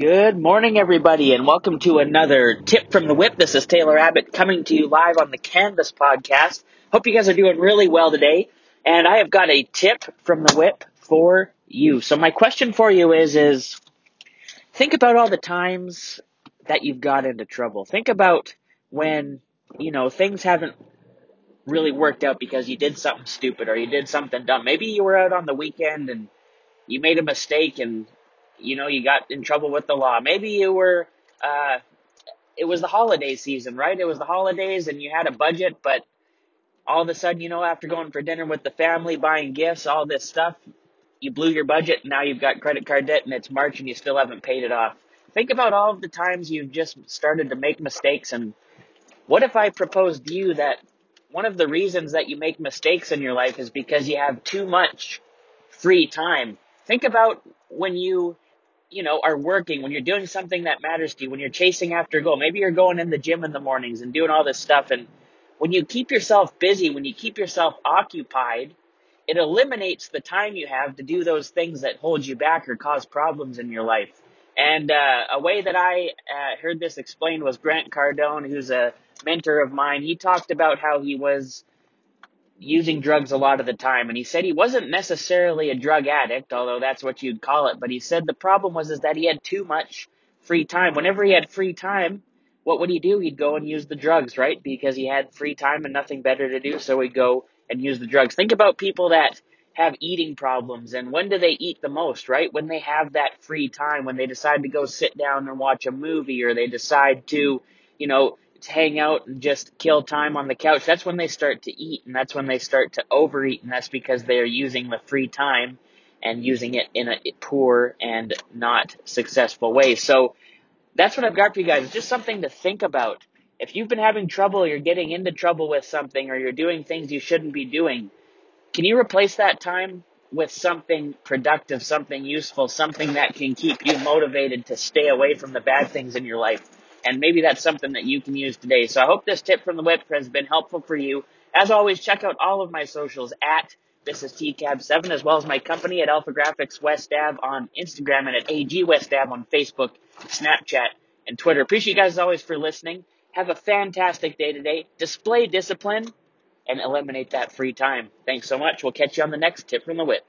Good morning, everybody, and welcome to another tip from the whip. This is Taylor Abbott coming to you live on the Canvas podcast. Hope you guys are doing really well today. And I have got a tip from the whip for you. So my question for you is, is think about all the times that you've got into trouble. Think about when, you know, things haven't really worked out because you did something stupid or you did something dumb. Maybe you were out on the weekend and you made a mistake and you know you got in trouble with the law. Maybe you were uh it was the holiday season, right? It was the holidays and you had a budget, but all of a sudden, you know, after going for dinner with the family, buying gifts, all this stuff, you blew your budget and now you've got credit card debt and it's March and you still haven't paid it off. Think about all of the times you've just started to make mistakes and what if I proposed to you that one of the reasons that you make mistakes in your life is because you have too much free time. Think about when you, you know, are working, when you're doing something that matters to you, when you're chasing after a goal. Maybe you're going in the gym in the mornings and doing all this stuff. And when you keep yourself busy, when you keep yourself occupied, it eliminates the time you have to do those things that hold you back or cause problems in your life. And uh, a way that I uh, heard this explained was Grant Cardone, who's a mentor of mine. He talked about how he was using drugs a lot of the time and he said he wasn't necessarily a drug addict although that's what you'd call it but he said the problem was is that he had too much free time. Whenever he had free time what would he do? He'd go and use the drugs right? Because he had free time and nothing better to do so he'd go and use the drugs. Think about people that have eating problems and when do they eat the most right? When they have that free time when they decide to go sit down and watch a movie or they decide to you know hang out and just kill time on the couch, that's when they start to eat and that's when they start to overeat and that's because they are using the free time and using it in a poor and not successful way. So that's what I've got for you guys. It's just something to think about. If you've been having trouble, you're getting into trouble with something or you're doing things you shouldn't be doing, can you replace that time with something productive, something useful, something that can keep you motivated to stay away from the bad things in your life? And maybe that's something that you can use today. So I hope this tip from the whip has been helpful for you. As always, check out all of my socials at this is TCAB7 as well as my company at Alpha Graphics West Ave on Instagram and at AG West Ave on Facebook, Snapchat, and Twitter. Appreciate you guys as always for listening. Have a fantastic day today. Display discipline and eliminate that free time. Thanks so much. We'll catch you on the next tip from the whip.